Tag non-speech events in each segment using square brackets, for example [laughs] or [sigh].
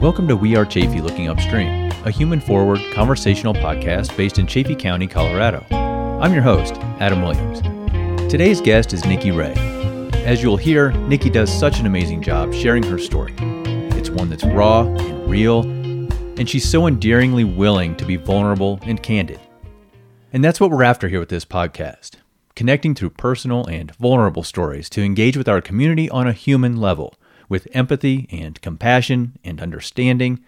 Welcome to We Are Chaffee Looking Upstream, a human forward conversational podcast based in Chaffee County, Colorado. I'm your host, Adam Williams. Today's guest is Nikki Ray. As you'll hear, Nikki does such an amazing job sharing her story. It's one that's raw and real, and she's so endearingly willing to be vulnerable and candid. And that's what we're after here with this podcast connecting through personal and vulnerable stories to engage with our community on a human level with empathy and compassion and understanding.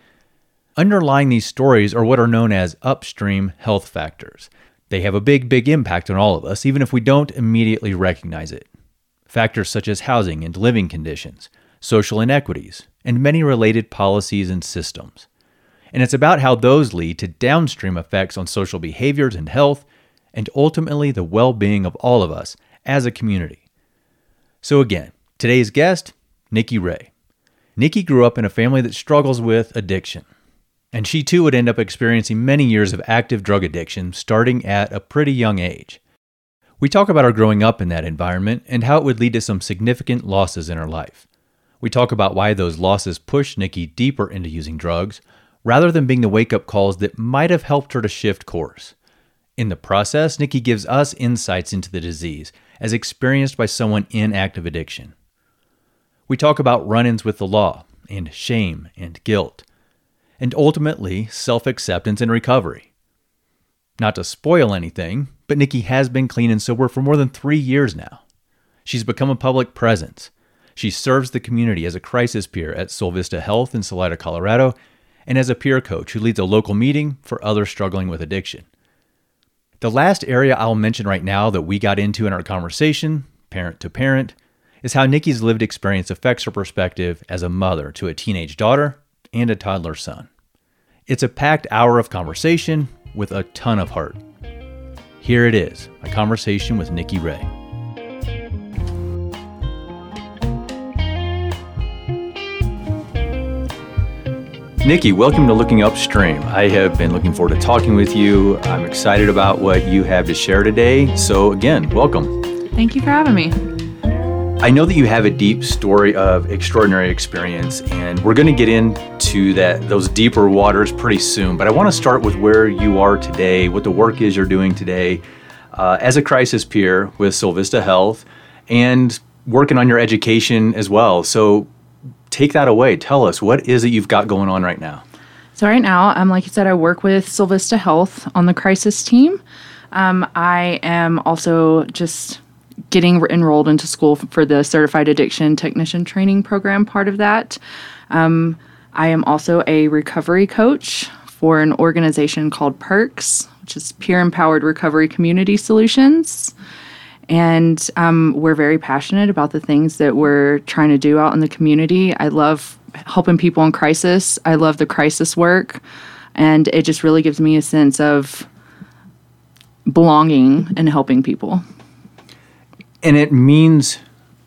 Underlying these stories are what are known as upstream health factors. They have a big, big impact on all of us, even if we don't immediately recognize it. Factors such as housing and living conditions, social inequities, and many related policies and systems. And it's about how those lead to downstream effects on social behaviors and health, and ultimately the well being of all of us as a community. So, again, today's guest Nikki Ray. Nikki grew up in a family that struggles with addiction. And she too would end up experiencing many years of active drug addiction starting at a pretty young age. We talk about her growing up in that environment and how it would lead to some significant losses in her life. We talk about why those losses pushed Nikki deeper into using drugs, rather than being the wake up calls that might have helped her to shift course. In the process, Nikki gives us insights into the disease as experienced by someone in active addiction. We talk about run ins with the law, and shame and guilt, and ultimately self acceptance and recovery. Not to spoil anything, but Nikki has been clean and sober for more than three years now. She's become a public presence. She serves the community as a crisis peer at Sol Vista Health in Salida, Colorado, and as a peer coach who leads a local meeting for others struggling with addiction. The last area I'll mention right now that we got into in our conversation, parent to parent, is how Nikki's lived experience affects her perspective as a mother to a teenage daughter and a toddler son. It's a packed hour of conversation with a ton of heart. Here it is a conversation with Nikki Ray. Nikki, welcome to Looking Upstream. I have been looking forward to talking with you. I'm excited about what you have to share today. So, again, welcome. Thank you for having me. I know that you have a deep story of extraordinary experience, and we're going to get into that those deeper waters pretty soon. But I want to start with where you are today, what the work is you're doing today, uh, as a crisis peer with Sol Vista Health, and working on your education as well. So, take that away. Tell us what is it you've got going on right now. So right now, um, like you said, I work with Sol Vista Health on the crisis team. Um, I am also just getting enrolled into school for the certified addiction technician training program part of that um, i am also a recovery coach for an organization called perks which is peer empowered recovery community solutions and um, we're very passionate about the things that we're trying to do out in the community i love helping people in crisis i love the crisis work and it just really gives me a sense of belonging and helping people and it means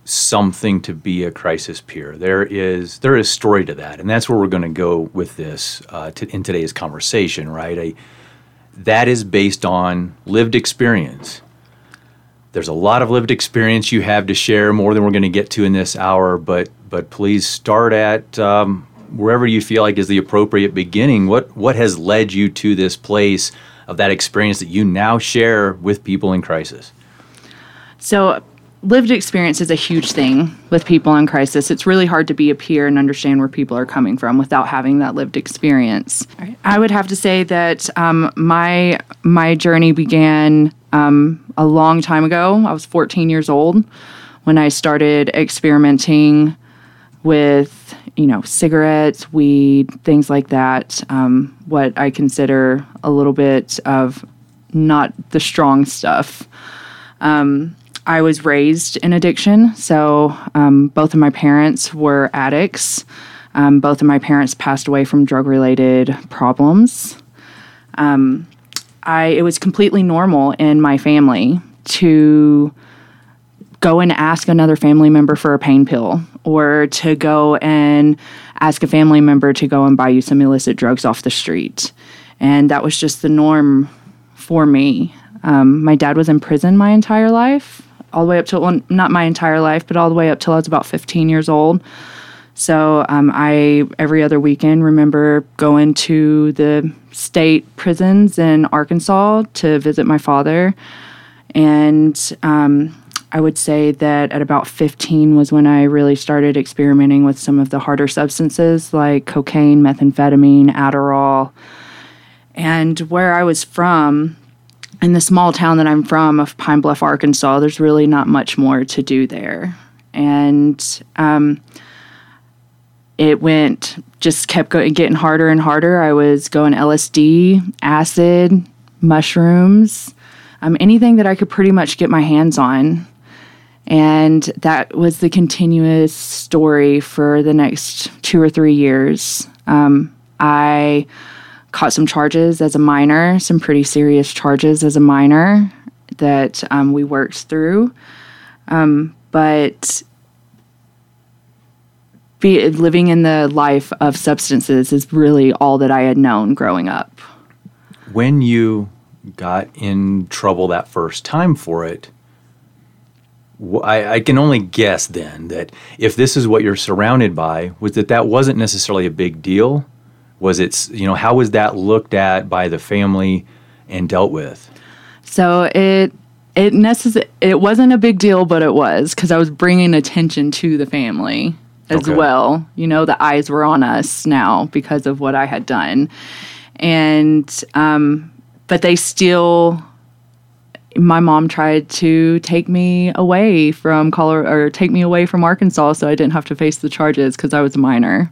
something to be a crisis peer. There is there is story to that, and that's where we're going to go with this uh, to, in today's conversation. Right, that is based on lived experience. There's a lot of lived experience you have to share, more than we're going to get to in this hour. But but please start at um, wherever you feel like is the appropriate beginning. What what has led you to this place of that experience that you now share with people in crisis? So, lived experience is a huge thing with people in crisis. It's really hard to be a peer and understand where people are coming from without having that lived experience. I would have to say that um, my my journey began um, a long time ago. I was 14 years old when I started experimenting with you know cigarettes, weed, things like that. Um, what I consider a little bit of not the strong stuff. Um, I was raised in addiction. So um, both of my parents were addicts. Um, both of my parents passed away from drug related problems. Um, I, it was completely normal in my family to go and ask another family member for a pain pill or to go and ask a family member to go and buy you some illicit drugs off the street. And that was just the norm for me. Um, my dad was in prison my entire life, all the way up to well, not my entire life, but all the way up till I was about 15 years old. So um, I every other weekend remember going to the state prisons in Arkansas to visit my father, and um, I would say that at about 15 was when I really started experimenting with some of the harder substances like cocaine, methamphetamine, Adderall. And where I was from, in the small town that I'm from of Pine Bluff, Arkansas, there's really not much more to do there. And um, it went, just kept going, getting harder and harder. I was going LSD, acid, mushrooms, um, anything that I could pretty much get my hands on. And that was the continuous story for the next two or three years. Um, I caught some charges as a minor, some pretty serious charges as a minor that um, we worked through. Um, but be, living in the life of substances is really all that I had known growing up. When you got in trouble that first time for it, I, I, can only guess then that if this is what you're surrounded by, was that that wasn't necessarily a big deal. Was it, you know, how was that looked at by the family and dealt with? So it it necess- it wasn't a big deal, but it was because I was bringing attention to the family as okay. well. You know, the eyes were on us now because of what I had done, and um, but they still my mom tried to take me away from Colorado or take me away from Arkansas so I didn't have to face the charges because I was a minor.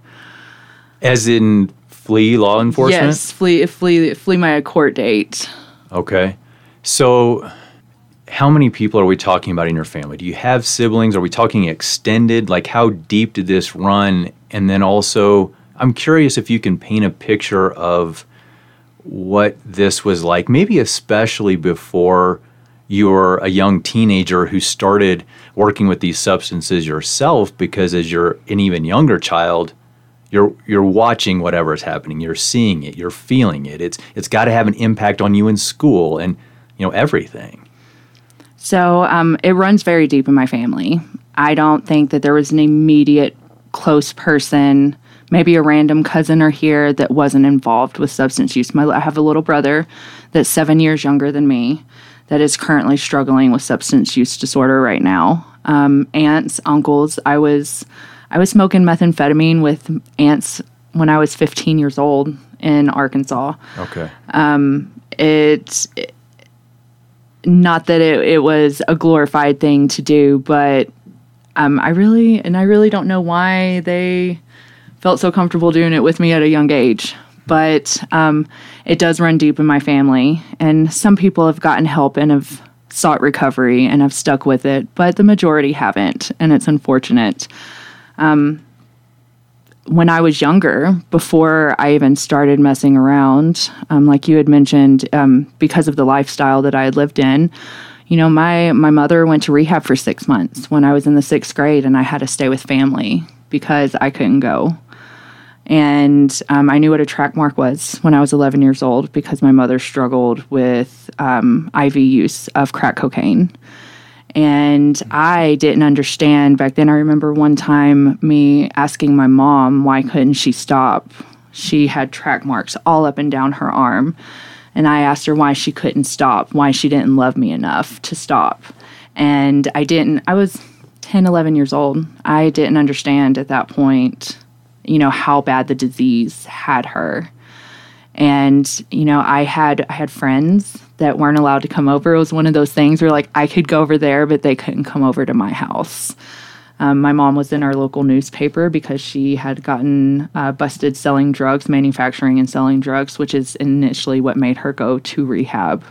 As in flee law enforcement? Yes, flee flee flee my court date. Okay. So how many people are we talking about in your family? Do you have siblings? Are we talking extended? Like how deep did this run? And then also I'm curious if you can paint a picture of what this was like, maybe especially before you're a young teenager who started working with these substances yourself because as you're an even younger child you're you're watching whatever is happening you're seeing it you're feeling it it's it's got to have an impact on you in school and you know everything so um, it runs very deep in my family i don't think that there was an immediate close person maybe a random cousin or here that wasn't involved with substance use my, i have a little brother that's seven years younger than me that is currently struggling with substance use disorder right now. Um, aunts, uncles. I was I was smoking methamphetamine with aunts when I was 15 years old in Arkansas. Okay. Um, it, it not that it, it was a glorified thing to do, but um, I really and I really don't know why they felt so comfortable doing it with me at a young age but um, it does run deep in my family. And some people have gotten help and have sought recovery and have stuck with it, but the majority haven't, and it's unfortunate. Um, when I was younger, before I even started messing around, um, like you had mentioned, um, because of the lifestyle that I had lived in, you know, my my mother went to rehab for six months when I was in the sixth grade, and I had to stay with family because I couldn't go. And um, I knew what a track mark was when I was 11 years old because my mother struggled with um, IV use of crack cocaine. And I didn't understand back then. I remember one time me asking my mom why couldn't she stop. She had track marks all up and down her arm. And I asked her why she couldn't stop, why she didn't love me enough to stop. And I didn't, I was 10, 11 years old. I didn't understand at that point you know how bad the disease had her and you know i had i had friends that weren't allowed to come over. It was one of those things where like i could go over there but they couldn't come over to my house. Um, my mom was in our local newspaper because she had gotten uh, busted selling drugs manufacturing and selling drugs which is initially what made her go to rehab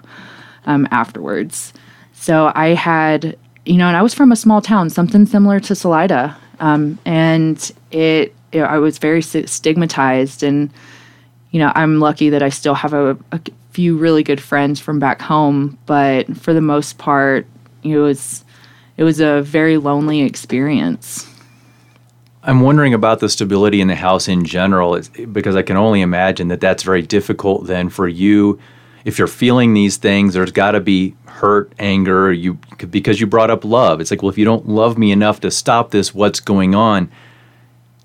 um, afterwards. So i had you know and i was from a small town something similar to salida. Um, and it know, I was very stigmatized, and you know, I'm lucky that I still have a, a, few really good friends from back home. But for the most part, it was it was a very lonely experience. I'm wondering about the stability in the house in general, because I can only imagine that that's very difficult then for you if you're feeling these things, there's got to be hurt, anger, you because you brought up love. It's like, well, if you don't love me enough to stop this, what's going on?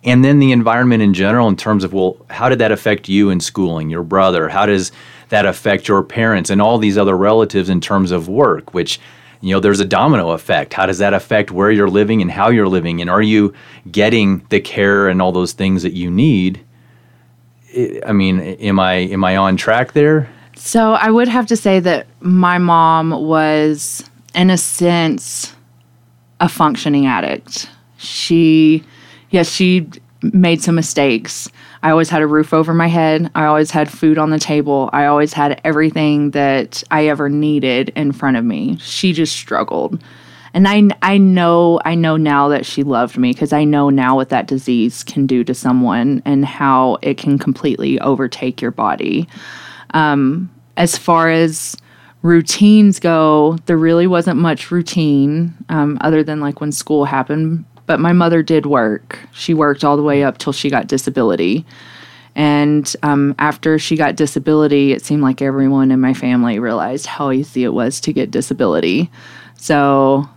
And then the environment in general, in terms of, well, how did that affect you in schooling, your brother? How does that affect your parents and all these other relatives in terms of work, which you know there's a domino effect. How does that affect where you're living and how you're living? And are you getting the care and all those things that you need? I mean am i am i on track there? So i would have to say that my mom was in a sense a functioning addict. She yes she made some mistakes I always had a roof over my head. I always had food on the table. I always had everything that I ever needed in front of me. She just struggled. And I, I know I know now that she loved me because I know now what that disease can do to someone and how it can completely overtake your body. Um, as far as routines go, there really wasn't much routine um, other than like when school happened but my mother did work. She worked all the way up till she got disability. And um, after she got disability, it seemed like everyone in my family realized how easy it was to get disability. So,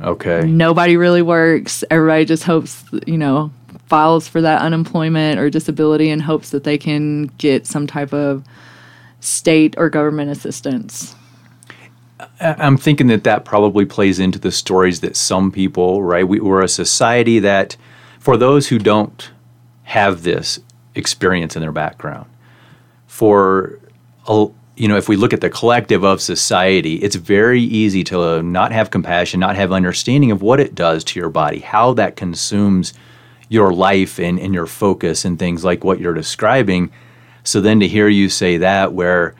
okay, nobody really works. Everybody just hopes, you know, files for that unemployment or disability and hopes that they can get some type of state or government assistance. I'm thinking that that probably plays into the stories that some people, right? We, we're a society that, for those who don't have this experience in their background, for you know, if we look at the collective of society, it's very easy to not have compassion, not have understanding of what it does to your body, how that consumes your life and, and your focus and things like what you're describing. So then to hear you say that, where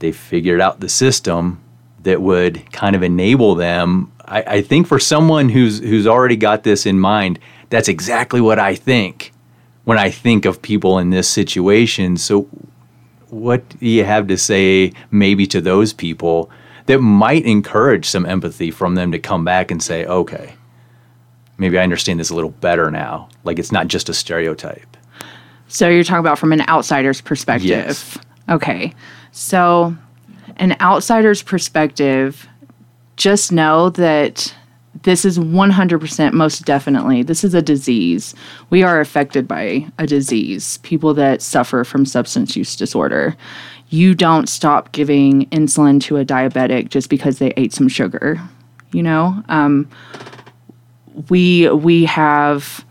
they figured out the system that would kind of enable them. I, I, think for someone who's who's already got this in mind, that's exactly what I think when I think of people in this situation. So, what do you have to say maybe to those people that might encourage some empathy from them to come back and say, okay, maybe I understand this a little better now. Like it's not just a stereotype. So you're talking about from an outsider's perspective. Yes. Okay. So an outsider's perspective, just know that this is 100% most definitely this is a disease. We are affected by a disease people that suffer from substance use disorder. You don't stop giving insulin to a diabetic just because they ate some sugar you know? Um, we we have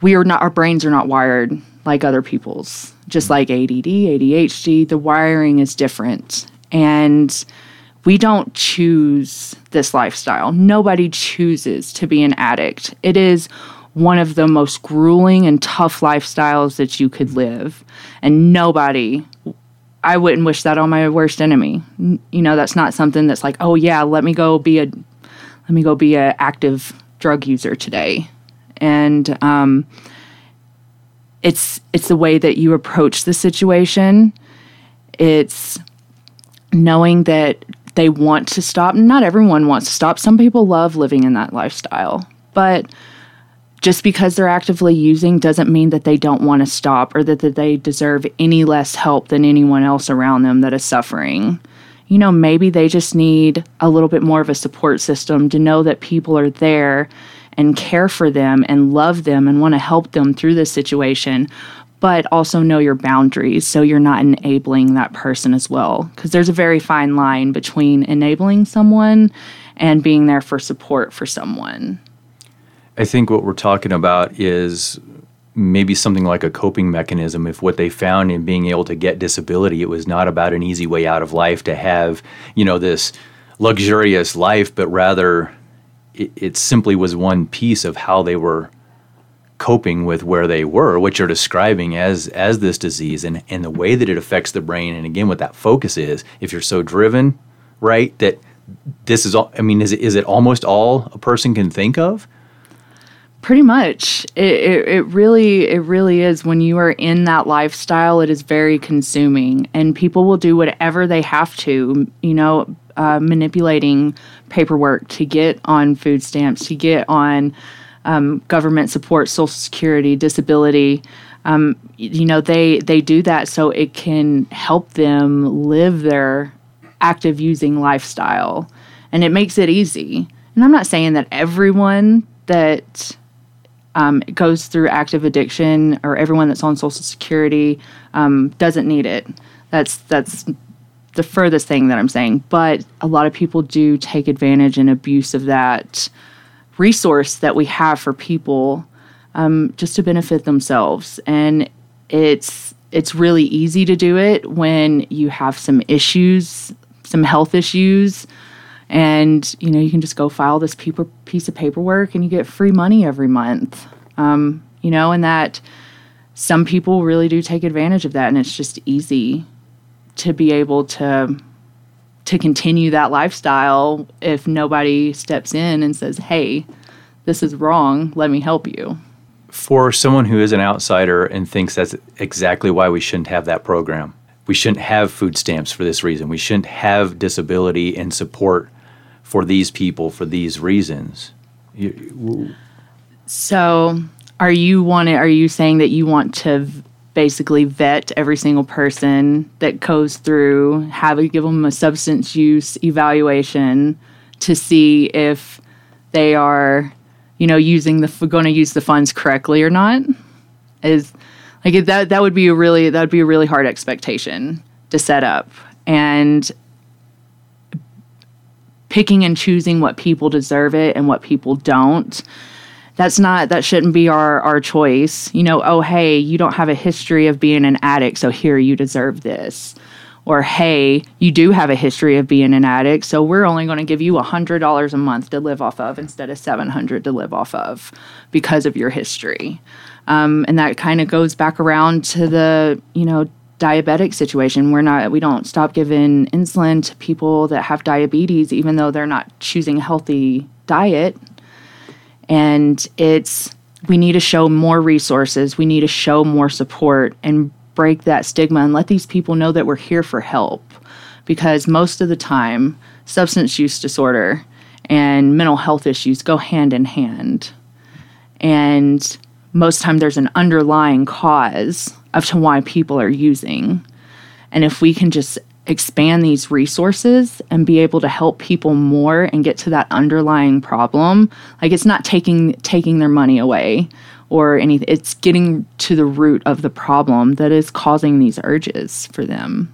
we are not our brains are not wired like other people's just like add adhd the wiring is different and we don't choose this lifestyle. Nobody chooses to be an addict. It is one of the most grueling and tough lifestyles that you could live. And nobody, I wouldn't wish that on my worst enemy. You know, that's not something that's like, oh yeah, let me go be a, let me go be an active drug user today. And um, it's it's the way that you approach the situation. It's knowing that they want to stop. Not everyone wants to stop. Some people love living in that lifestyle. But just because they're actively using doesn't mean that they don't want to stop or that, that they deserve any less help than anyone else around them that is suffering. You know, maybe they just need a little bit more of a support system to know that people are there and care for them and love them and want to help them through this situation but also know your boundaries so you're not enabling that person as well. Because there's a very fine line between enabling someone and being there for support for someone. I think what we're talking about is maybe something like a coping mechanism. If what they found in being able to get disability, it was not about an easy way out of life to have, you know, this luxurious life, but rather it, it simply was one piece of how they were coping with where they were, what you're describing as as this disease and, and the way that it affects the brain. And again, what that focus is, if you're so driven, right, that this is all I mean, is it is it almost all a person can think of? Pretty much. It, it, it really it really is. When you are in that lifestyle, it is very consuming and people will do whatever they have to, you know, uh, manipulating paperwork to get on food stamps, to get on um, government support, Social Security, disability. um, you know they they do that so it can help them live their active using lifestyle. And it makes it easy. And i'm not saying that everyone that um, goes through active addiction or everyone that's on social security um, doesn't need it. That's that's the furthest thing that i'm saying. But a lot of people do take advantage and abuse of that resource that we have for people um, just to benefit themselves. And it's it's really easy to do it when you have some issues, some health issues, and you know you can just go file this paper, piece of paperwork and you get free money every month. Um, you know, and that some people really do take advantage of that, and it's just easy to be able to to continue that lifestyle if nobody steps in and says, "Hey, this is wrong. Let me help you." for someone who is an outsider and thinks that's exactly why we shouldn't have that program, we shouldn't have food stamps for this reason. We shouldn't have disability and support for these people for these reasons. So, are you wanting? Are you saying that you want to basically vet every single person that goes through, have a, give them a substance use evaluation to see if they are you know, using the going to use the funds correctly or not. Is like that that would be a really that would be a really hard expectation to set up. And picking and choosing what people deserve it and what people don't that's not that shouldn't be our our choice you know oh hey you don't have a history of being an addict so here you deserve this or hey, you do have a history of being an addict, so we're only going to give you $100 a month to live off of instead of 700 to live off of because of your history. Um, and that kind of goes back around to the, you know, diabetic situation. We're not we don't stop giving insulin to people that have diabetes even though they're not choosing a healthy diet. And it's we need to show more resources, we need to show more support and break that stigma and let these people know that we're here for help. Because most of the time, substance use disorder and mental health issues go hand in hand. And most time there's an underlying cause of to why people are using. And if we can just expand these resources and be able to help people more and get to that underlying problem, like it's not taking taking their money away or anything. It's getting to the root of the problem that is causing these urges for them.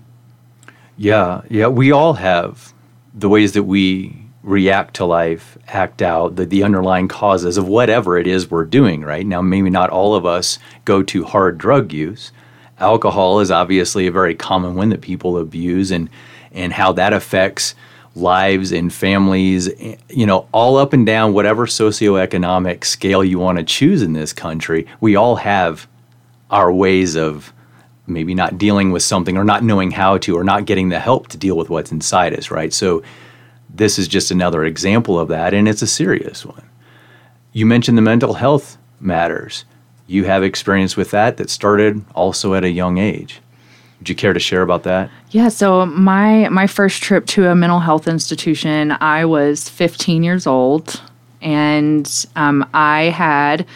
Yeah, yeah, we all have the ways that we react to life, act out, the, the underlying causes of whatever it is we're doing, right? Now, maybe not all of us go to hard drug use. Alcohol is obviously a very common one that people abuse, and, and how that affects lives and families, you know, all up and down whatever socioeconomic scale you want to choose in this country, we all have our ways of maybe not dealing with something or not knowing how to or not getting the help to deal with what's inside us, right? So this is just another example of that, and it's a serious one. You mentioned the mental health matters. You have experience with that that started also at a young age. Would you care to share about that? Yeah, so my my first trip to a mental health institution, I was 15 years old, and um, I had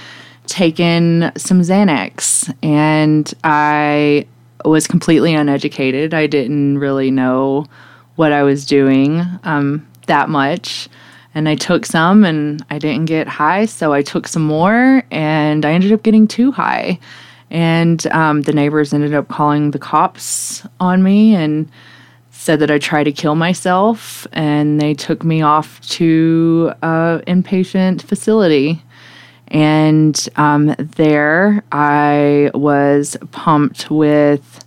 taken some Xanax, and I was completely uneducated. I didn't really know what I was doing um, that much. And I took some and I didn't get high, so I took some more and I ended up getting too high. And um, the neighbors ended up calling the cops on me and said that I tried to kill myself. And they took me off to an inpatient facility. And um, there I was pumped with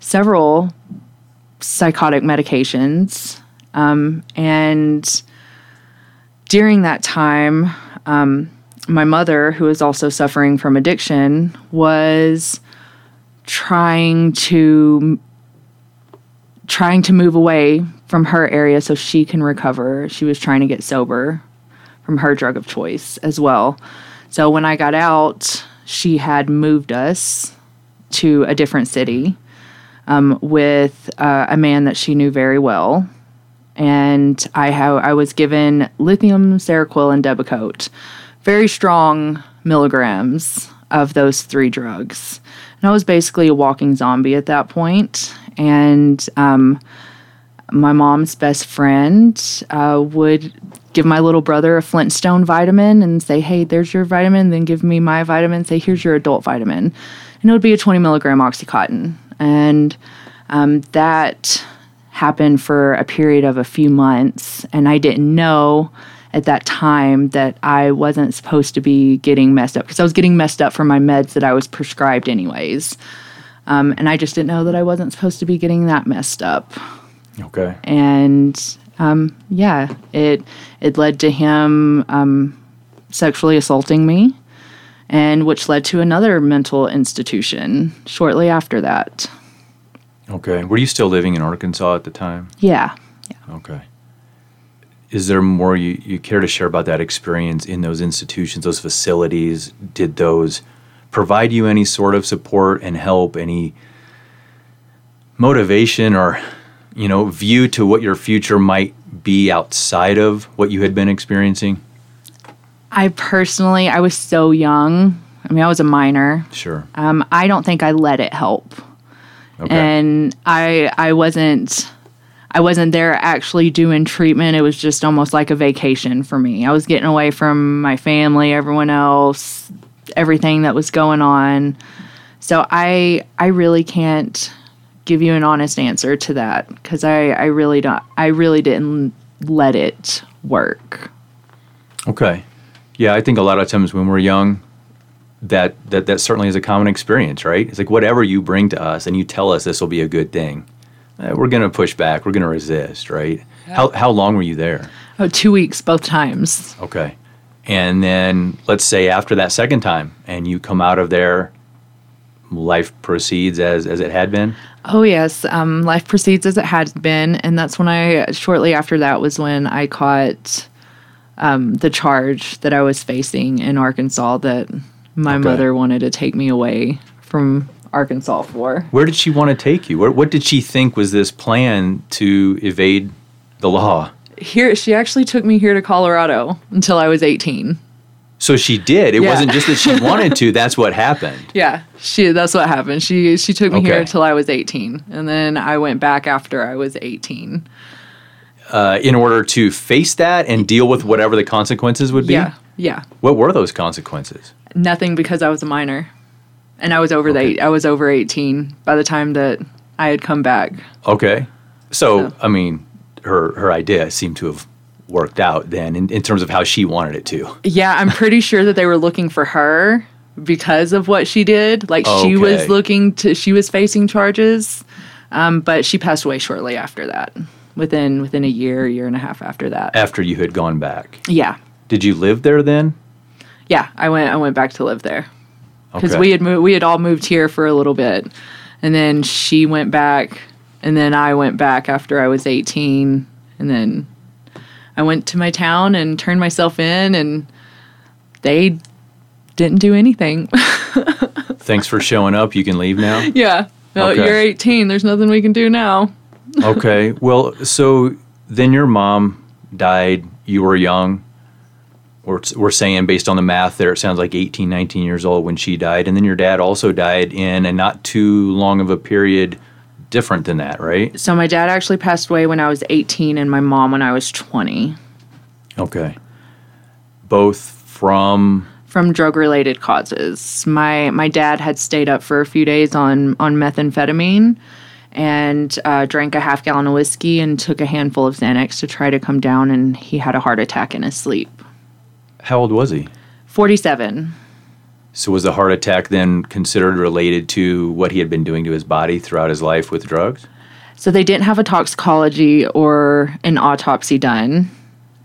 several psychotic medications. Um, and during that time, um, my mother, who is also suffering from addiction, was trying to trying to move away from her area so she can recover. She was trying to get sober from her drug of choice as well. So when I got out, she had moved us to a different city um, with uh, a man that she knew very well. And I, ha- I was given lithium, Seroquel, and Depakote, very strong milligrams of those three drugs And I was basically a walking zombie at that point. And um, my mom's best friend uh, would give my little brother a Flintstone vitamin and say, hey, there's your vitamin. Then give me my vitamin, say, here's your adult vitamin. And it would be a 20 milligram Oxycontin. And um, that happened for a period of a few months. And I didn't know at that time that I wasn't supposed to be getting messed up because I was getting messed up for my meds that I was prescribed, anyways. Um, and I just didn't know that I wasn't supposed to be getting that messed up. Okay. And um, yeah, it it led to him um, sexually assaulting me, and which led to another mental institution shortly after that. Okay. Were you still living in Arkansas at the time? Yeah. Yeah. Okay. Is there more you, you care to share about that experience in those institutions, those facilities? Did those provide you any sort of support and help, any motivation or, you know, view to what your future might be outside of what you had been experiencing? I personally, I was so young. I mean, I was a minor. Sure. Um, I don't think I let it help. Okay. and I I wasn't I wasn't there actually doing treatment. It was just almost like a vacation for me. I was getting away from my family, everyone else, everything that was going on. So I I really can't give you an honest answer to that because I I really don't I really didn't let it work. Okay. Yeah, I think a lot of times when we're young, that that that certainly is a common experience, right? It's like whatever you bring to us and you tell us this will be a good thing, uh, we're going to push back. We're going to resist, right? How how long were you there? Oh, two weeks both times. Okay. And then let's say after that second time and you come out of there life proceeds as as it had been. Oh yes, um, life proceeds as it had been, and that's when I shortly after that was when I caught um, the charge that I was facing in Arkansas that my Okay. mother wanted to take me away from Arkansas for. Where did she want to take you? Where, what did she think was this plan to evade the law? Here, she actually took me here to Colorado until I was 18. So she did. It Yeah. wasn't just that she [laughs] wanted to, that's what happened. Yeah, she. That's what happened. She she took me here until I was 18, and then I went back after I was 18. Uh, in order to face that and deal with whatever the consequences would be. Yeah, yeah. What were those consequences? Nothing because I was a minor, and I was over Okay. the I was over 18 by the time that I had come back. Okay. So, So- I mean, her her idea seemed to have worked out then in, in terms of how she wanted it to. Yeah, I'm pretty [laughs] sure that they were looking for her because of what she did. Like she was looking to she was facing charges, um, but she passed away shortly after that. Within within a year, year and a half after that. After you had gone back. Yeah, Did you live there then? Yeah. I went I went back to live there. because Okay. we had moved, we had all moved here for a little bit, and then she went back, and then I went back after I was eighteen, and then I went to my town and turned myself in, and they didn't do anything. [laughs] Thanks for showing up. You can leave now. yeah, no, Okay. you're eighteen. There's nothing we can do now. okay. Well, so then your mom died. You were young. We're, we're saying, based on the math there, it sounds like 18, 19 years old when she died. And then your dad also died in a not too long of a period different than that, right? So my dad actually passed away when I was eighteen, and my mom when I was twenty Okay. Both from. from drug related causes. My my dad had stayed up for a few days on on methamphetamine and uh, drank a half gallon of whiskey and took a handful of Xanax to try to come down and he had a heart attack in his sleep. How old was he? 47. So was the heart attack then considered related to what he had been doing to his body throughout his life with drugs? So they didn't have a toxicology or an autopsy done.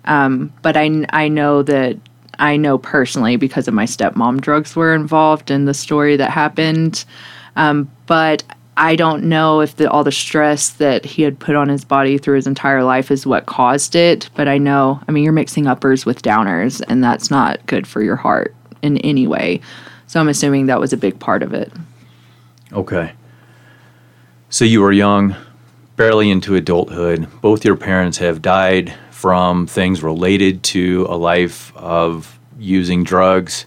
Um, but I, I know that I know personally because of my stepmom, drugs were involved in the story that happened. Um, but I don't know if the, all the stress that he had put on his body through his entire life is what caused it. But I know, I mean, you're mixing uppers with downers, and that's not good for your heart in any way. So I'm assuming that was a big part of it. Okay. So you were young, barely into adulthood. Both your parents have died from things related to a life of using drugs.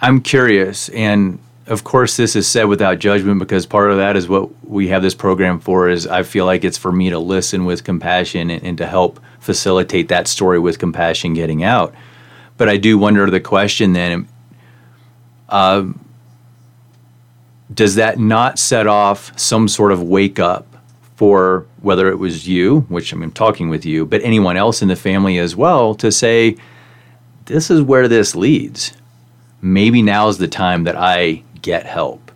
I'm curious, and of course, this is said without judgment because part of that is what we have this program for. Is I feel like it's for me to listen with compassion and, and to help facilitate that story with compassion getting out. But I do wonder the question then: uh, Does that not set off some sort of wake up for whether it was you, which I'm talking with you, but anyone else in the family as well, to say, "This is where this leads." Maybe now is the time that I get help.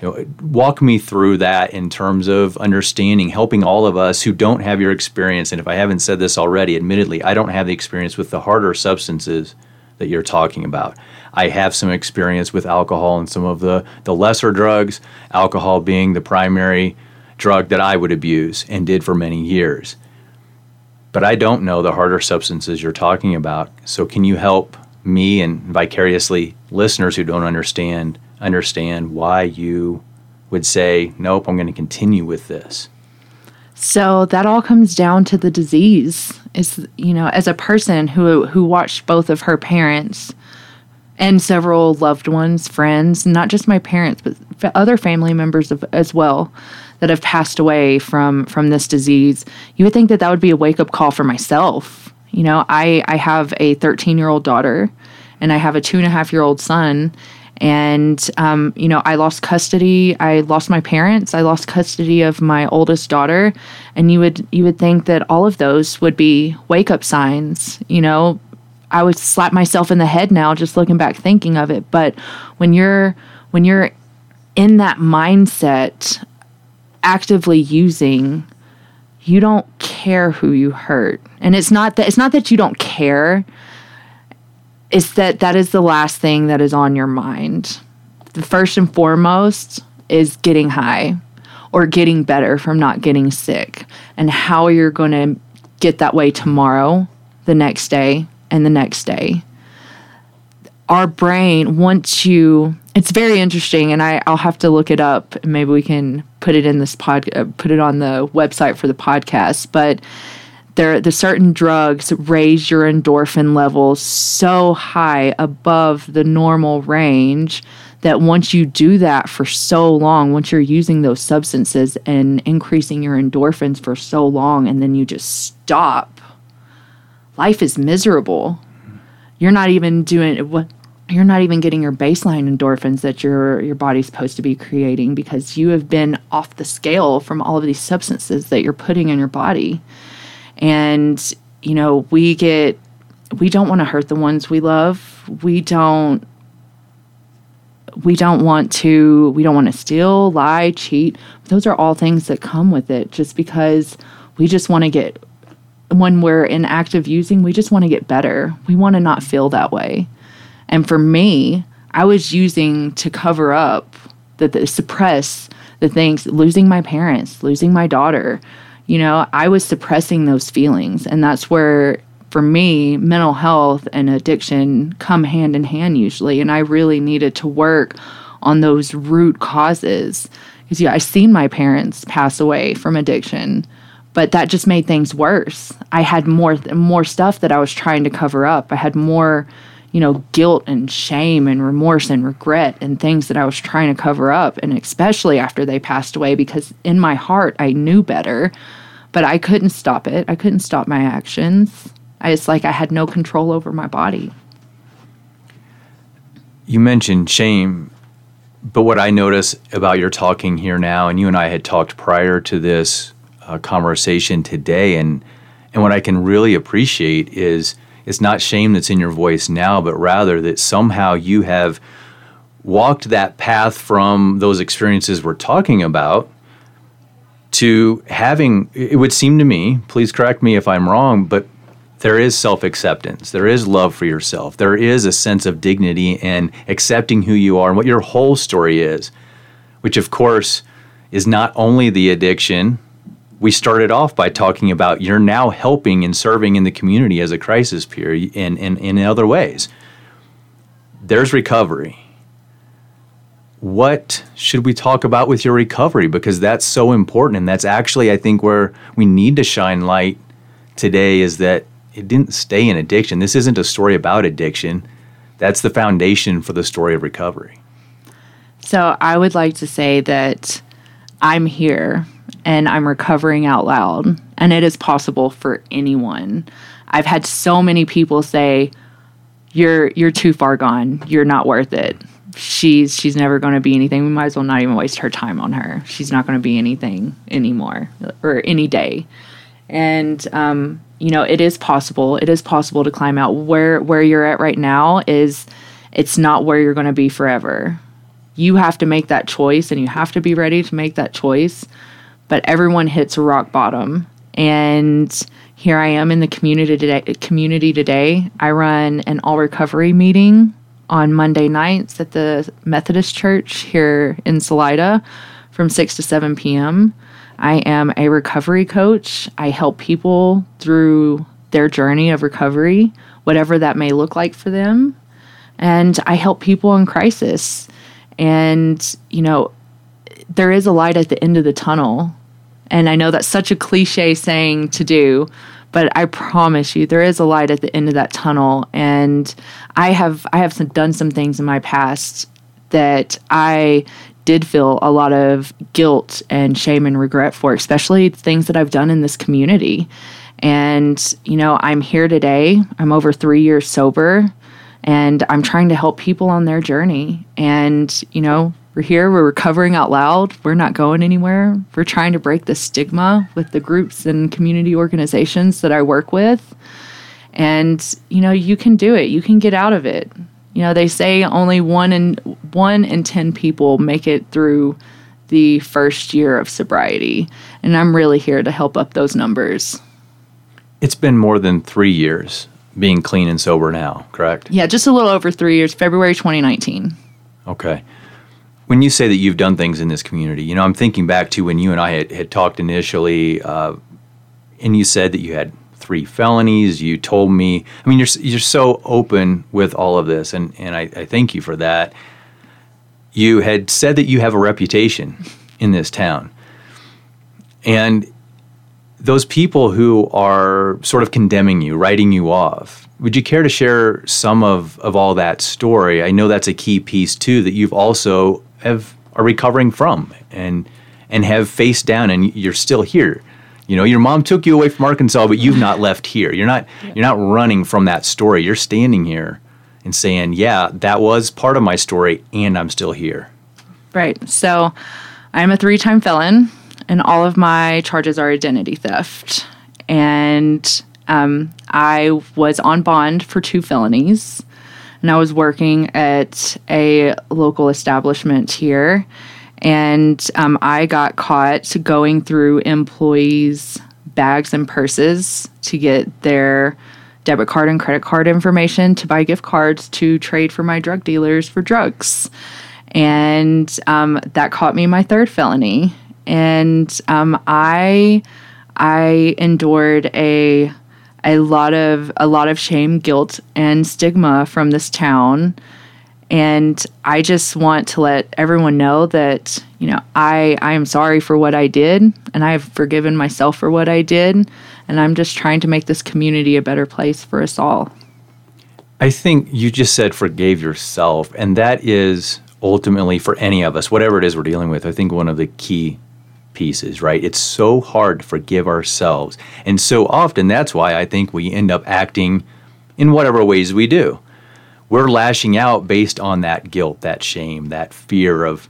You know, walk me through that in terms of understanding, helping all of us who don't have your experience. And if I haven't said this already, admittedly, I don't have the experience with the harder substances that you're talking about. I have some experience with alcohol and some of the, the lesser drugs, alcohol being the primary drug that I would abuse and did for many years. But I don't know the harder substances you're talking about. So, can you help me and vicariously listeners who don't understand understand why you would say, nope, I'm going to continue with this? So that all comes down to the disease. Is you know, as a person who who watched both of her parents and several loved ones, friends, not just my parents, but other family members of, as well that have passed away from from this disease, you would think that that would be a wake up call for myself. You know, I I have a 13 year old daughter, and I have a two and a half year old son, and um, you know i lost custody. I lost my parents. I lost custody of my oldest daughter. And you would you would think that all of those would be wake up signs you know? I would slap myself in the head now just looking back thinking of it. But when you're when you're in that mindset actively using you don't care who you hurt. And it's not that it's not that you don't care is that that is the last thing that is on your mind. The first and foremost is getting high or getting better from not getting sick and how you're going to get that way tomorrow, the next day, and the next day. Our brain, once you, it's very interesting, and I, I'll have to look it up. And maybe we can put it in this pod, uh, put it on the website for the podcast. But there the certain drugs raise your endorphin levels so high above the normal range that once you do that for so long, once you're using those substances and increasing your endorphins for so long, and then you just stop, life is miserable. You're not even doing what you're not even getting your baseline endorphins that your your body's supposed to be creating because you have been off the scale from all of these substances that you're putting in your body and you know we get we don't want to hurt the ones we love. We don't we don't want to we don't want to steal lie cheat. Those are all things that come with it. Just because we just want to get when we're in active using we just want to get better. We want to not feel that way. And for me i was using to cover up the suppress the things losing my parents losing my daughter you know, I was suppressing those feelings. And that's where, for me, mental health and addiction come hand in hand usually. And I really needed to work on those root causes. Because, yeah, I seen my parents pass away from addiction, but that just made things worse. I had more more stuff that I was trying to cover up. I had more you know, guilt and shame and remorse and regret and things that I was trying to cover up. And especially after they passed away, because in my heart, I knew better, but I couldn't stop it. I couldn't stop my actions. I, it's like I had no control over my body. You mentioned shame, but what I notice about your talking here now, and you and I had talked prior to this uh, conversation today, and and what I can really appreciate is it's not shame that's in your voice now, but rather that somehow you have walked that path from those experiences we're talking about to having it would seem to me please correct me if i'm wrong but there is self-acceptance there is love for yourself there is a sense of dignity and accepting who you are and what your whole story is which of course is not only the addiction we started off by talking about you're now helping and serving in the community as a crisis peer in, in, in other ways. There's recovery. What should we talk about with your recovery? Because that's so important. And that's actually, I think, where we need to shine light today is that it didn't stay in addiction. This isn't a story about addiction. That's the foundation for the story of recovery. So I would like to say that I'm here and I'm recovering out loud, and it is possible for anyone. I've had so many people say, "You're you're too far gone. You're not worth it. She's she's never going to be anything. We might as well not even waste her time on her. She's not going to be anything anymore or any day." And um, you know, it is possible. It is possible to climb out. Where where you're at right now is it's not where you're going to be forever. You have to make that choice and you have to be ready to make that choice. But everyone hits rock bottom and here I am in the community today. Community today, I run an all recovery meeting on Monday nights at the Methodist Church here in Salida from six to seven p.m. I am a recovery coach. I help people through their journey of recovery, whatever that may look like for them, and I help people in crisis. And you know, there is a light at the end of the tunnel and I know that's such a cliche saying to do, but I promise you there is a light at the end of that tunnel and I have I have some, done some things in my past that I did feel a lot of guilt and shame and regret for, especially things that I've done in this community. And, you know, I'm here today. I'm over three years sober and I'm trying to help people on their journey. And, you know, we're here, we're recovering out loud, we're not going anywhere. We're trying to break the stigma with the groups and community organizations that I work with. And, you know, you can do it. You can get out of it. You know, they say only one in one in 10 people make it through the first year of sobriety. And I'm really here to help up those numbers. It's been more than three years being clean and sober now, correct? Yeah, just a little over three years, February 2019. Okay when you say that you've done things in this community, you know, I'm thinking back to when you and I had, had talked initially, uh, and you said that you had three felonies. You told me, I mean, you're you're so open with all of this, and and I, I thank you for that. You had said that you have a reputation in this town, and those people who are sort of condemning you, writing you off. Would you care to share some of, of all that story? I know that's a key piece too that you've also have are recovering from and and have faced down and you're still here. You know your mom took you away from arkansas but you've not left here. You're not you're not running from that story. You're standing here and saying yeah that was part of my story and i'm still here. Right. So i'm a three-time felon and all of my charges are identity theft. And um, i was on bond for two felonies and I was working at a local establishment here. And um, I got caught going through employees' bags and purses to get their debit card and credit card information to buy gift cards to trade for my drug dealers for drugs. And um, that caught me my third felony. And um, I I endured a a lot of a lot of shame, guilt, and stigma from this town. And I just want to let everyone know that, you know, I, I am sorry for what I did and I've forgiven myself for what I did. And I'm just trying to make this community a better place for us all. I think you just said forgave yourself. And that is ultimately for any of us, whatever it is we're dealing with, I think one of the key pieces, right? It's so hard to forgive ourselves. And so often that's why I think we end up acting in whatever ways we do. We're lashing out based on that guilt, that shame, that fear of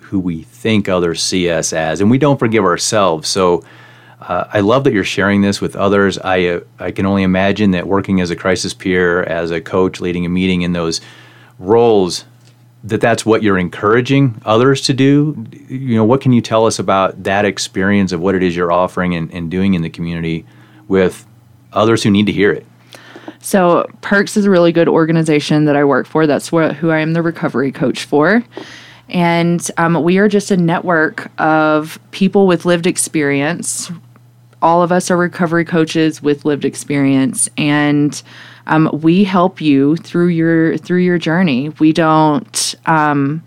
who we think others see us as, and we don't forgive ourselves. So uh, I love that you're sharing this with others. I uh, I can only imagine that working as a crisis peer, as a coach, leading a meeting in those roles, that that's what you're encouraging others to do? You know what can you tell us about that experience of what it is you're offering and, and doing in the community with others who need to hear it? So PERCS is a really good organization that i work for. That's who i am the recovery coach for. And um, we are just a network of people with lived experience. All of us are recovery coaches with lived experience. And um, we help you through your through your journey. We don't um,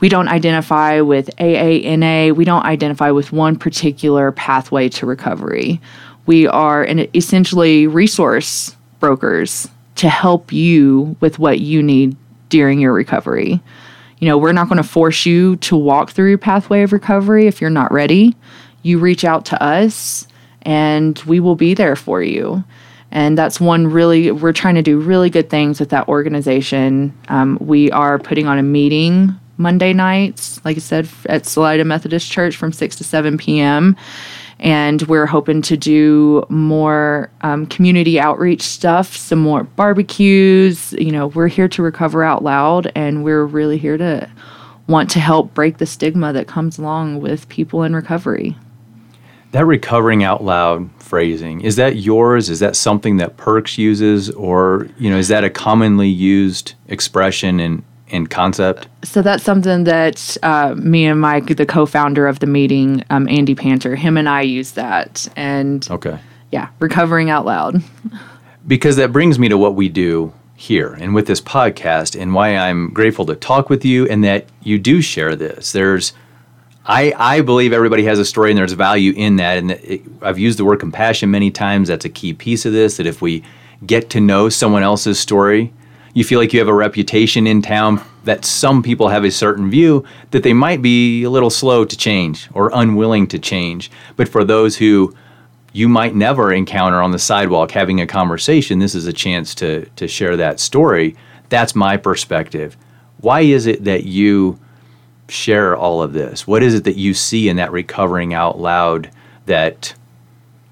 we don't identify with AANA. We don't identify with one particular pathway to recovery. We are an essentially resource brokers to help you with what you need during your recovery. You know, we're not going to force you to walk through your pathway of recovery if you're not ready. You reach out to us and we will be there for you. And that's one really, we're trying to do really good things with that organization. Um, we are putting on a meeting Monday nights, like I said, at Salida Methodist Church from 6 to 7 p.m. And we're hoping to do more um, community outreach stuff, some more barbecues. You know, we're here to recover out loud, and we're really here to want to help break the stigma that comes along with people in recovery. That recovering out loud phrasing is that yours? Is that something that PERCS uses, or you know, is that a commonly used expression in and concept? So that's something that uh, me and Mike, the co-founder of the meeting, um, Andy Panter, him and I use that, and okay, yeah, recovering out loud. [laughs] because that brings me to what we do here and with this podcast, and why I'm grateful to talk with you, and that you do share this. There's I, I believe everybody has a story and there's value in that. And it, I've used the word compassion many times. That's a key piece of this. That if we get to know someone else's story, you feel like you have a reputation in town that some people have a certain view that they might be a little slow to change or unwilling to change. But for those who you might never encounter on the sidewalk having a conversation, this is a chance to, to share that story. That's my perspective. Why is it that you share all of this? What is it that you see in that recovering out loud that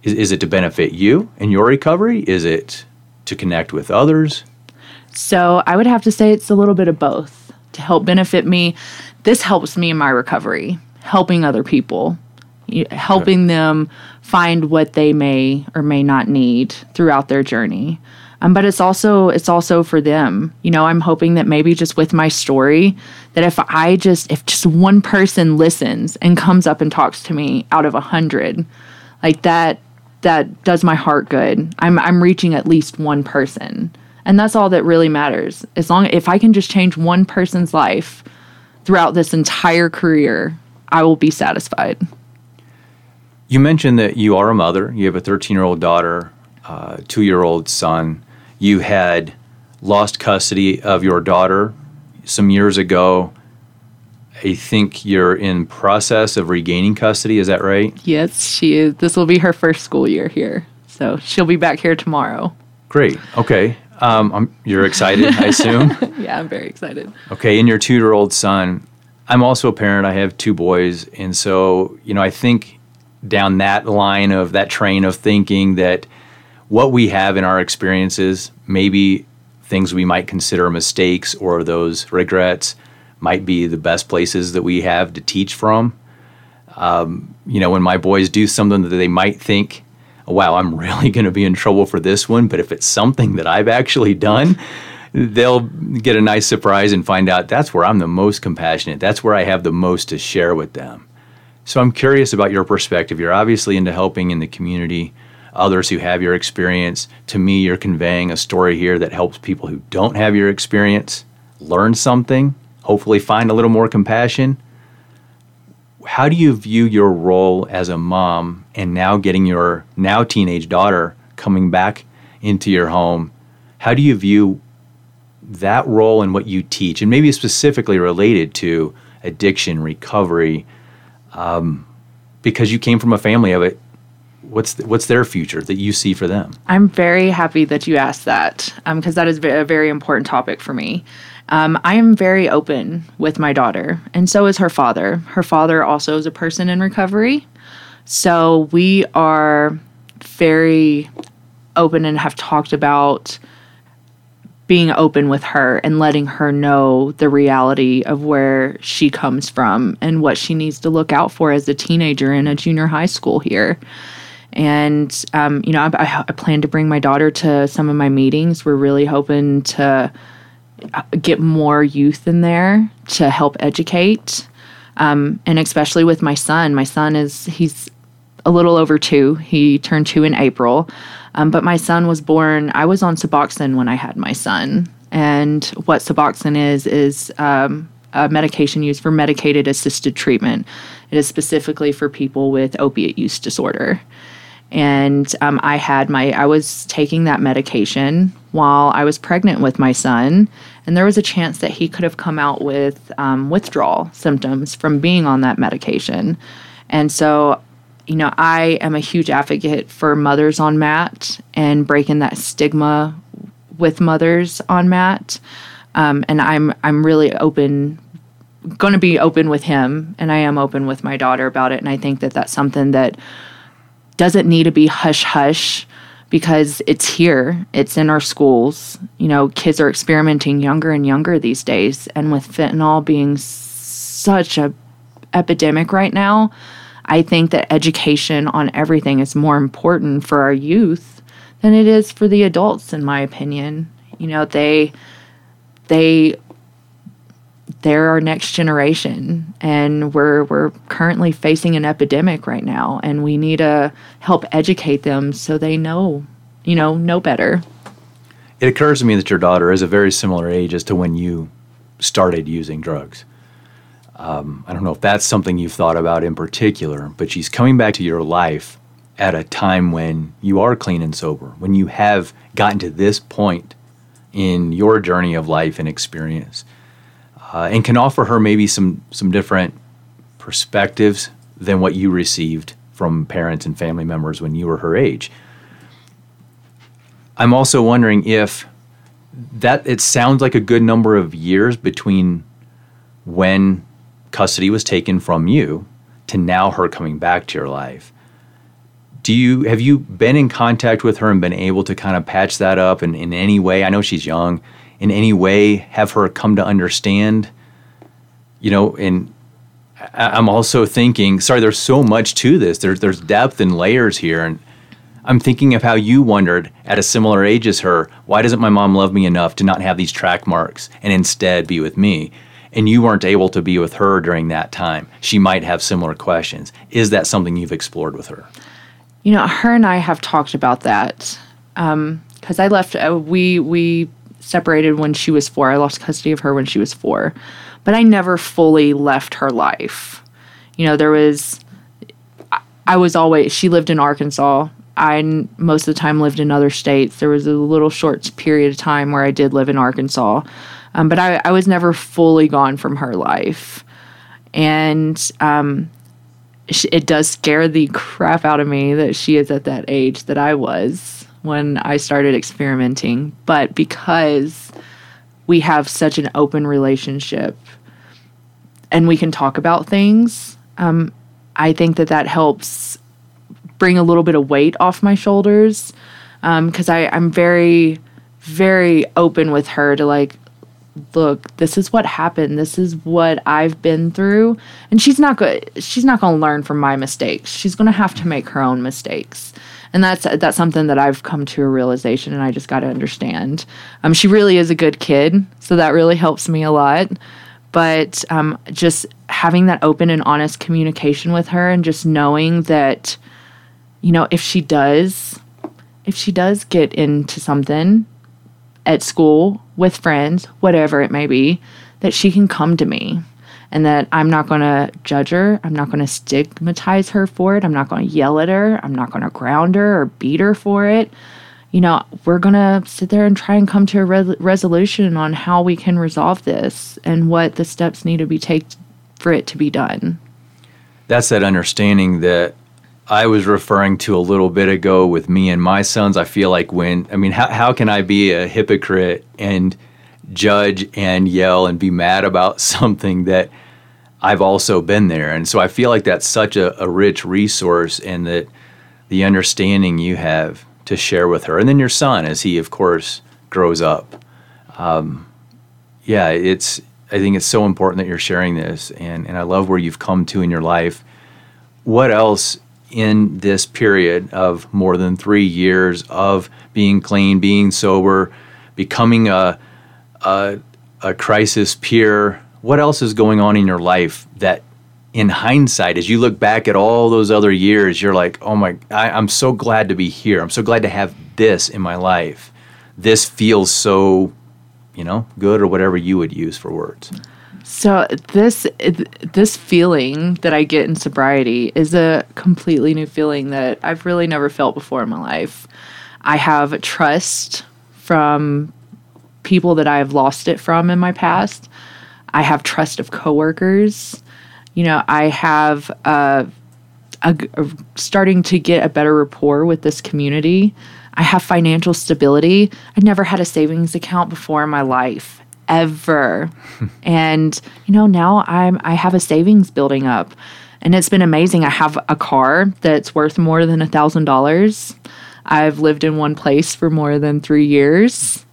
is, is it to benefit you in your recovery? Is it to connect with others? So I would have to say it's a little bit of both to help benefit me. This helps me in my recovery, helping other people, helping them find what they may or may not need throughout their journey. Um, but it's also it's also for them. You know, I'm hoping that maybe just with my story, that if I just if just one person listens and comes up and talks to me out of a hundred, like that that does my heart good. I'm I'm reaching at least one person. And that's all that really matters. As long if I can just change one person's life throughout this entire career, I will be satisfied. You mentioned that you are a mother. You have a 13 year old daughter, uh, two year old son. You had lost custody of your daughter some years ago. I think you're in process of regaining custody. Is that right? Yes, she is. This will be her first school year here, so she'll be back here tomorrow. Great. Okay. Um, you're excited, I assume. [laughs] yeah, I'm very excited. Okay, and your two-year-old son. I'm also a parent. I have two boys, and so you know, I think down that line of that train of thinking that what we have in our experiences, maybe things we might consider mistakes or those regrets, might be the best places that we have to teach from. Um, you know, when my boys do something that they might think wow, I'm [laughs] really going to be in trouble for this one. But if it's something that I've actually done, they'll get a nice surprise and find out that's where I'm the most compassionate. That's where I have the most to share with them. So I'm curious about your perspective. You're obviously into helping in the community, others who have your experience. To me, you're conveying a story here that helps people who don't have your experience learn something, hopefully find a little more compassion, how do you view your role as a mom and now getting your now teenage daughter coming back into your home? How do you view that role and what you teach, and maybe specifically related to addiction recovery? Um, because you came from a family of it, what's the, what's their future that you see for them? I'm very happy that you asked that because um, that is a very important topic for me. Um, I am very open with my daughter, and so is her father. Her father also is a person in recovery. So we are very open and have talked about being open with her and letting her know the reality of where she comes from and what she needs to look out for as a teenager in a junior high school here. And, um, you know, I, I plan to bring my daughter to some of my meetings. We're really hoping to get more youth in there to help educate. Um, and especially with my son, my son is, he's a little over two. He turned two in April. Um, but my son was born, I was on Suboxone when I had my son. And what Suboxone is, is um, a medication used for medicated assisted treatment. It is specifically for people with opiate use disorder. And um, I had my, I was taking that medication while I was pregnant with my son. And there was a chance that he could have come out with um, withdrawal symptoms from being on that medication. And so, you know, I am a huge advocate for mothers on MAT and breaking that stigma with mothers on MAT. Um, and I'm I'm really open, going to be open with him, and I am open with my daughter about it. And I think that that's something that doesn't need to be hush hush because it's here, it's in our schools. You know, kids are experimenting younger and younger these days, and with fentanyl being such a epidemic right now, I think that education on everything is more important for our youth than it is for the adults in my opinion. You know, they they they're our next generation and we're we're currently facing an epidemic right now and we need to help educate them so they know you know know better. It occurs to me that your daughter is a very similar age as to when you started using drugs. Um, i don't know if that's something you've thought about in particular but she's coming back to your life at a time when you are clean and sober when you have gotten to this point in your journey of life and experience uh, and can offer her maybe some some different perspectives than what you received from parents and family members when you were her age. I'm also wondering if that it sounds like a good number of years between when custody was taken from you to now her coming back to your life. Do you have you been in contact with her and been able to kind of patch that up in, in any way? I know she's young in any way have her come to understand you know and i'm also thinking sorry there's so much to this. There's there's depth and layers here. And i'm thinking of how you wondered at a similar age as her why doesn't my mom love me enough to not have these track marks and instead be with me? And you weren't able to be with her during that time. She might have similar questions. Is that something you've explored with her? You know her and i have talked about that because um, i left uh, we we separated when she was four. I lost custody of her when she was four, but I never fully left her life. You know, there was, I was always, she lived in Arkansas. I most of the time lived in other states. There was a little short period of time where I did live in Arkansas, um, but I, I, was never fully gone from her life. And um, it does scare the crap out of me that she is at that age that I was when I started experimenting, but because we have such an open relationship and we can talk about things, um, I think that that helps bring a little bit of weight off my shoulders because um, I'm very, very open with her to like, look, this is what happened. This is what I've been through, and she's not good. She's not going to learn from my mistakes. She's going to have to make her own mistakes and that's that's something that I've come to a realization, and I just got to understand. Um, she really is a good kid, so that really helps me a lot. But um, just having that open and honest communication with her, and just knowing that, you know, if she does, if she does get into something at school with friends, whatever it may be, that she can come to me and that I'm not going to judge her. I'm not going to stigmatize her for it. I'm not going to yell at her. I'm not going to ground her or beat her for it. You know, we're going to sit there and try and come to a re- resolution on how we can resolve this and what the steps need to be taken for it to be done. That's that understanding that I was referring to a little bit ago with me and my sons. I feel like when, I mean, how, how can I be a hypocrite and judge and yell and be mad about [laughs] something that I've also been there. And so I feel like that's such a, a rich resource and that the understanding you have to share with her. And then your son, as he, of course, grows up. Um, yeah, it's, I think it's so important that you're sharing this. And, and I love where you've come to in your life. What else in this period of more than three years of being clean, being sober, becoming a, a, a crisis peer, what else is going on in your life that in hindsight, as you look back at all those other years, you're like, oh my, I, I'm so glad to be here. I'm so glad to have this in my life. This feels so, you know, good or whatever you would use for words. So this this feeling that I get in sobriety is a completely new feeling that I've really never felt before in my life. I have trust from people that I have lost it from in my past. I have trust of coworkers. You know, I have uh, a, a, starting to get a better rapport with this community. I have financial stability. I never had a savings account before in my life ever. [laughs] and you know, now I'm I have a savings building up. And it's been amazing. I have a car that's worth more than a thousand dollars. I've lived in one place for more than three years.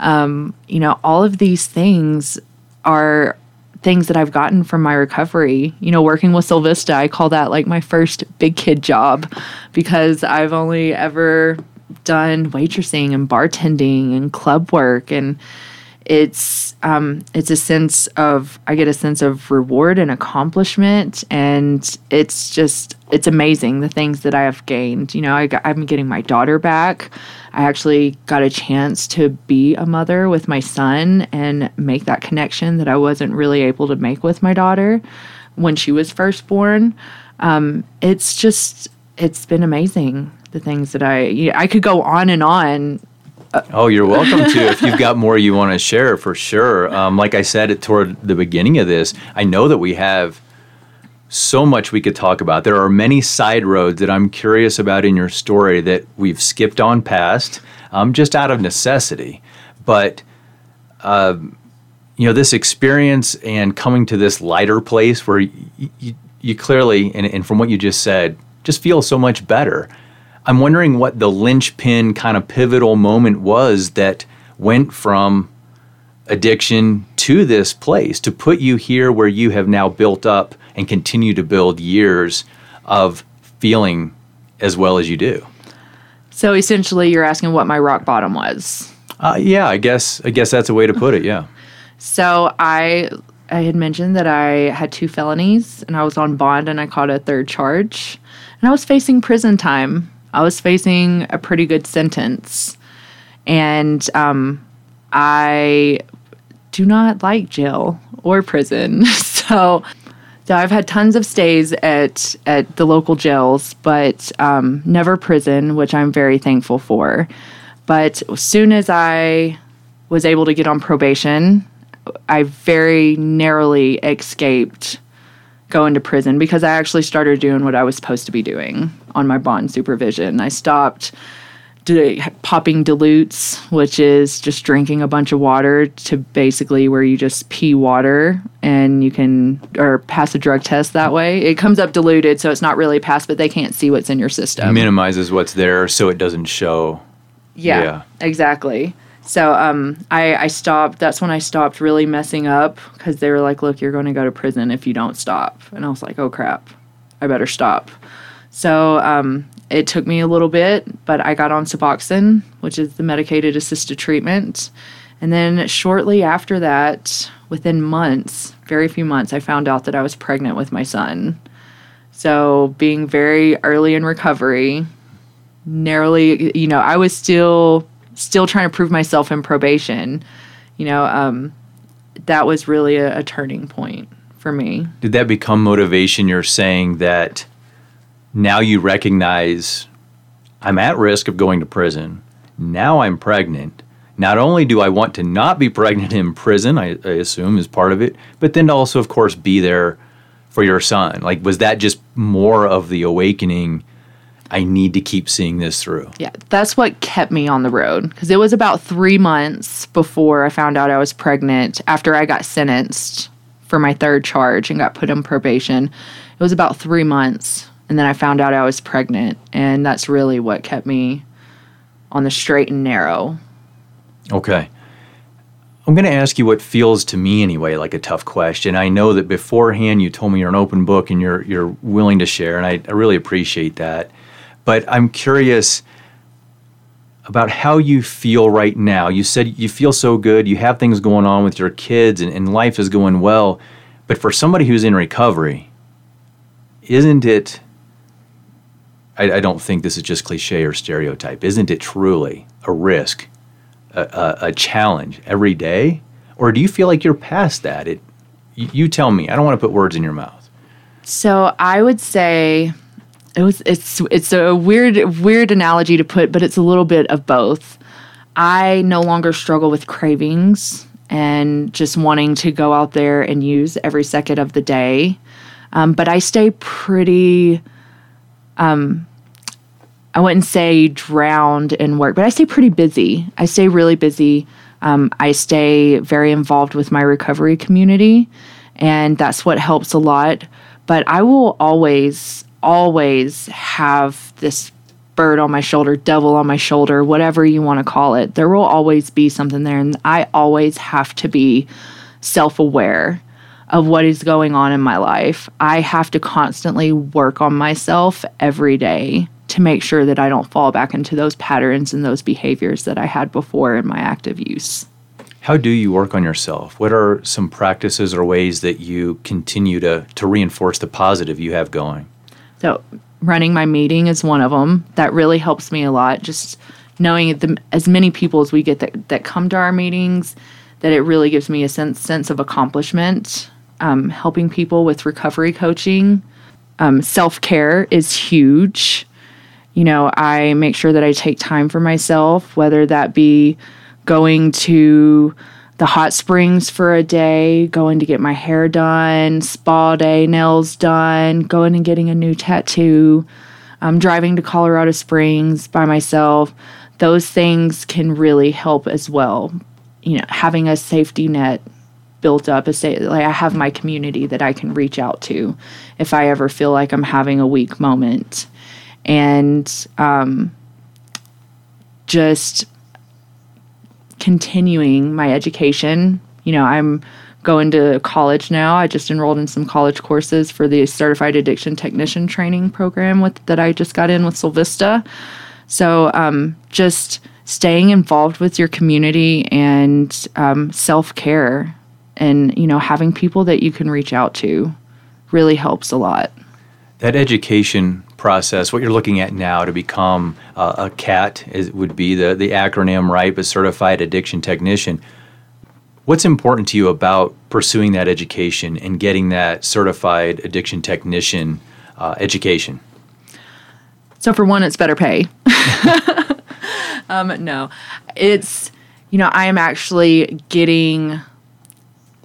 Um, you know, all of these things are things that I've gotten from my recovery. You know, working with Solvista, I call that like my first big kid job because I've only ever done waitressing and bartending and club work and it's um, it's a sense of I get a sense of reward and accomplishment, and it's just it's amazing the things that I have gained. You know, I I'm getting my daughter back. I actually got a chance to be a mother with my son and make that connection that I wasn't really able to make with my daughter when she was first born. Um, it's just it's been amazing the things that I you know, I could go on and on oh, you're welcome to. if you've got more you want to share, for sure. Um, like I said it toward the beginning of this, I know that we have so much we could talk about. There are many side roads that I'm curious about in your story that we've skipped on past, um, just out of necessity. But uh, you know, this experience and coming to this lighter place where you, you clearly, and, and from what you just said, just feel so much better. I'm wondering what the linchpin kind of pivotal moment was that went from addiction to this place to put you here where you have now built up and continue to build years of feeling as well as you do. So essentially, you're asking what my rock bottom was. Uh, yeah, I guess I guess that's a way to put it. Yeah. [laughs] so I I had mentioned that I had two felonies and I was on bond and I caught a third charge and I was facing prison time I was facing a pretty good sentence. And um, I do not like jail or prison. [laughs] so, so I've had tons of stays at, at the local jails, but um, never prison, which I'm very thankful for. But as soon as I was able to get on probation, I very narrowly escaped going into prison because I actually started doing what I was supposed to be doing on my bond supervision. I stopped popping dilutes, which is just drinking a bunch of water to basically where you just pee water and you can or pass a drug test that way. It comes up diluted, so it's not really passed, but they can't see what's in your system. It minimizes what's there so it doesn't show. Yeah, yeah. exactly. So um, I, I stopped. That's when I stopped really messing up because they were like, "Look, you're going to go to prison if you don't stop." And I was like, "Oh crap, I better stop." So um, it took me a little bit, but I got on Suboxone, which is the medicated assisted treatment. And then shortly after that, within months, very few months, I found out that I was pregnant with my son. So being very early in recovery, narrowly, you know, I was still still trying to prove myself in probation, you know, um, that was really a, a turning point for me. Did that become motivation? You're saying that now you recognize I'm at risk of going to prison. Now I'm pregnant. Not only do I want to not be pregnant in prison, I, I assume is part of it, but then to also, of course, be there for your son. Like, was that just more of the awakening? I need to keep seeing this through. Yeah, that's what kept me on the road because it was about three months before I found out I was pregnant after I got sentenced for my third charge and got put on probation. It was about three months. And then I found out I was pregnant. And that's really what kept me on the straight and narrow. Okay. I'm going to ask you what feels to me anyway like a tough question. I know that beforehand you told me you're an open book and you're you're willing to share, and I, I really appreciate that. But I'm curious about how you feel right now. You said you feel so good, you have things going on with your kids, and, and life is going well. But for somebody who's in recovery, isn't it? I, I don't think this is just cliche or stereotype. Isn't it truly a risk, a, a, a challenge every day? Or do you feel like you're past that? It, Y- you tell me. I don't want to put words in your mouth. So I would say it was it's it's a weird weird analogy to put, but it's a little bit of both. I no longer struggle with cravings and just wanting to go out there and use every second of the day. Um, but I stay pretty um, I wouldn't say drowned in work, but I stay pretty busy. I stay really busy. Um, I stay very involved with my recovery community, and that's what helps a lot. But I will always, always have this bird on my shoulder, devil on my shoulder, whatever you want to call it. There will always be something there, and I always have to be self aware of what is going on in my life. I have to constantly work on myself every day to make sure that I don't fall back into those patterns and those behaviors that I had before in my active use. How do you work on yourself? What are some practices or ways that you continue to, to reinforce the positive you have going? So, running my meeting is one of them. That really helps me a lot. Just knowing the, as many people as we get that, that come to our meetings, that it really gives me a sense, sense of accomplishment. Um, helping people with recovery coaching. Um, Self care is huge you know, I make sure that I take time for myself, whether that be going to the hot springs for a day, going to get my hair done, spa day, nails done, going and getting a new tattoo, um, driving to Colorado Springs by myself. Those things can really help as well. You know, having a safety net built up, a say like I have my community that I can reach out to if I ever feel like I'm having a weak moment and um, just continuing my education. You know, I'm going to college now. I just enrolled in some college courses for the Certified Addiction Technician Training Program with that I just got in with Solvista. So, um, just staying involved with your community and um, self care, and you know, having people that you can reach out to, really helps a lot. That education process, what you're looking at now to become uh, a CAT is, would be the, the acronym, right? But certified addiction technician. What's important to you about pursuing that education and getting that certified addiction technician uh, education? So, for one, it's better pay. [laughs] um, no, it's you know I am actually getting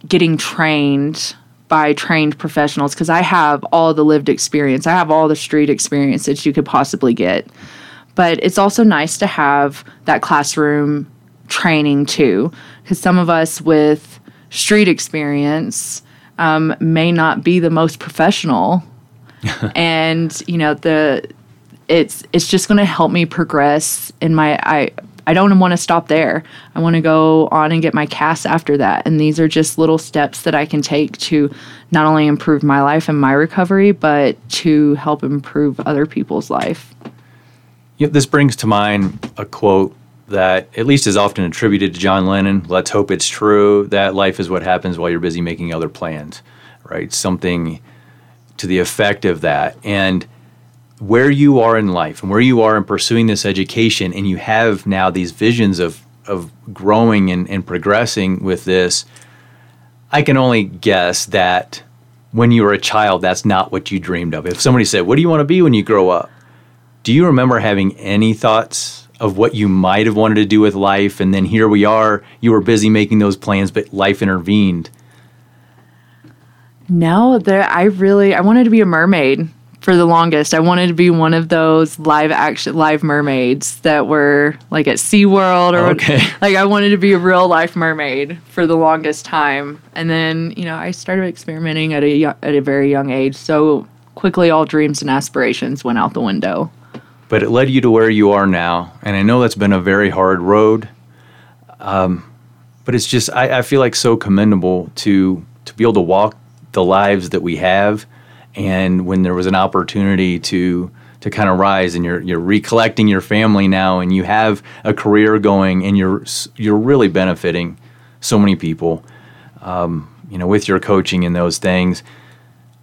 getting trained by trained professionals because I have all the lived experience. I have all the street experience that you could possibly get. But it's also nice to have that classroom training too, because some of us with street experience um, may not be the most professional. [laughs] and you know the it's it's just going to help me progress in my I I don't want to stop there. I want to go on and get my CAS after that. And these are just little steps that I can take to not only improve my life and my recovery, but to help improve other people's life. Yep, this brings to mind a quote that at least is often attributed to John Lennon. Let's hope it's true that life is what happens while you're busy making other plans, right? Something to the effect of that. And where you are in life and where you are in pursuing this education, and you have now these visions of of growing and, and progressing with this, I can only guess that when you were a child, that's not what you dreamed of. If somebody said, What do you want to be when you grow up? Do you remember having any thoughts of what you might have wanted to do with life? And then here we are, you were busy making those plans, but life intervened. No, there I really I wanted to be a mermaid for the longest. I wanted to be one of those live action live mermaids that were like at SeaWorld or okay. [laughs] like I wanted to be a real life mermaid for the longest time. And then, you know, I started experimenting at a at a very young age. So quickly all dreams and aspirations went out the window. But it led you to where you are now. And I know that's been a very hard road. Um, but it's just I, I feel like so commendable to to be able to walk the lives that we have and when there was an opportunity to to kind of rise and you're you're recollecting your family now and you have a career going and you're you're really benefiting so many people um, you know with your coaching and those things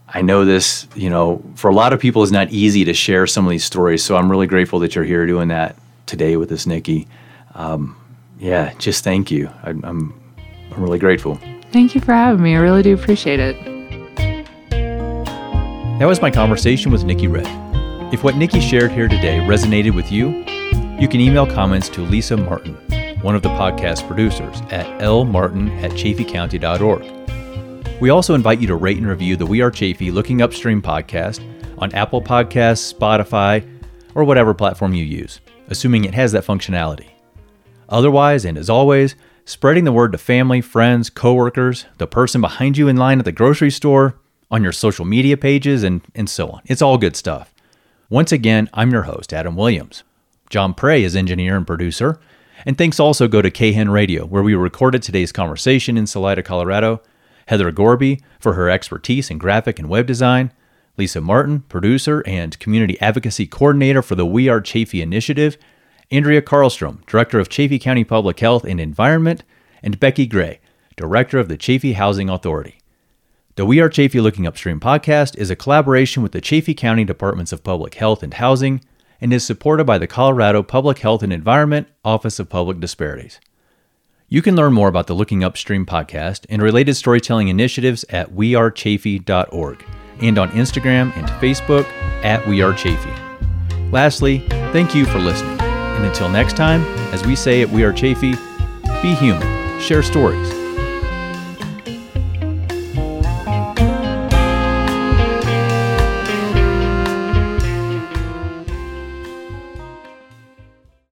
I know this you know for a lot of people it's not easy to share some of these stories so I'm really grateful that you're here doing that today with us Nikki um, yeah just thank you I, I'm I'm really grateful Thank you for having me. I really do appreciate it. That was my conversation with Nikki Ray. If what Nikki shared here today resonated with you, you can email comments to Lisa Martin, one of the podcast producers, at lmartin at chaffeecounty.org. We also invite you to rate and review the We Are Chaffee Looking Upstream podcast on Apple Podcasts, Spotify, or whatever platform you use, assuming it has that functionality. Otherwise, and as always, spreading the word to family, friends, coworkers, the person behind you in line at the grocery store, on your social media pages, and, and so on. It's all good stuff. Once again, I'm your host, Adam Williams. John Prey is engineer and producer. And thanks also go to KHEN Radio, where we recorded today's conversation in Salida, Colorado, Heather Gorby for her expertise in graphic and web design, Lisa Martin, producer and community advocacy coordinator for the We Are Chaffee initiative, Andrea Carlstrom, director of Chaffee County Public Health and Environment, and Becky Gray, director of the Chaffee Housing Authority. The We Are Chaffee Looking Upstream podcast is a collaboration with the Chaffee County Departments of Public Health and Housing and is supported by the Colorado Public Health and Environment Office of Public Disparities. You can learn more about the Looking Upstream podcast and related storytelling initiatives at wearechaffee.org and on Instagram and Facebook at wearechaffee. Lastly, thank you for listening. And until next time, as we say at We Are Chaffee, be human, share stories,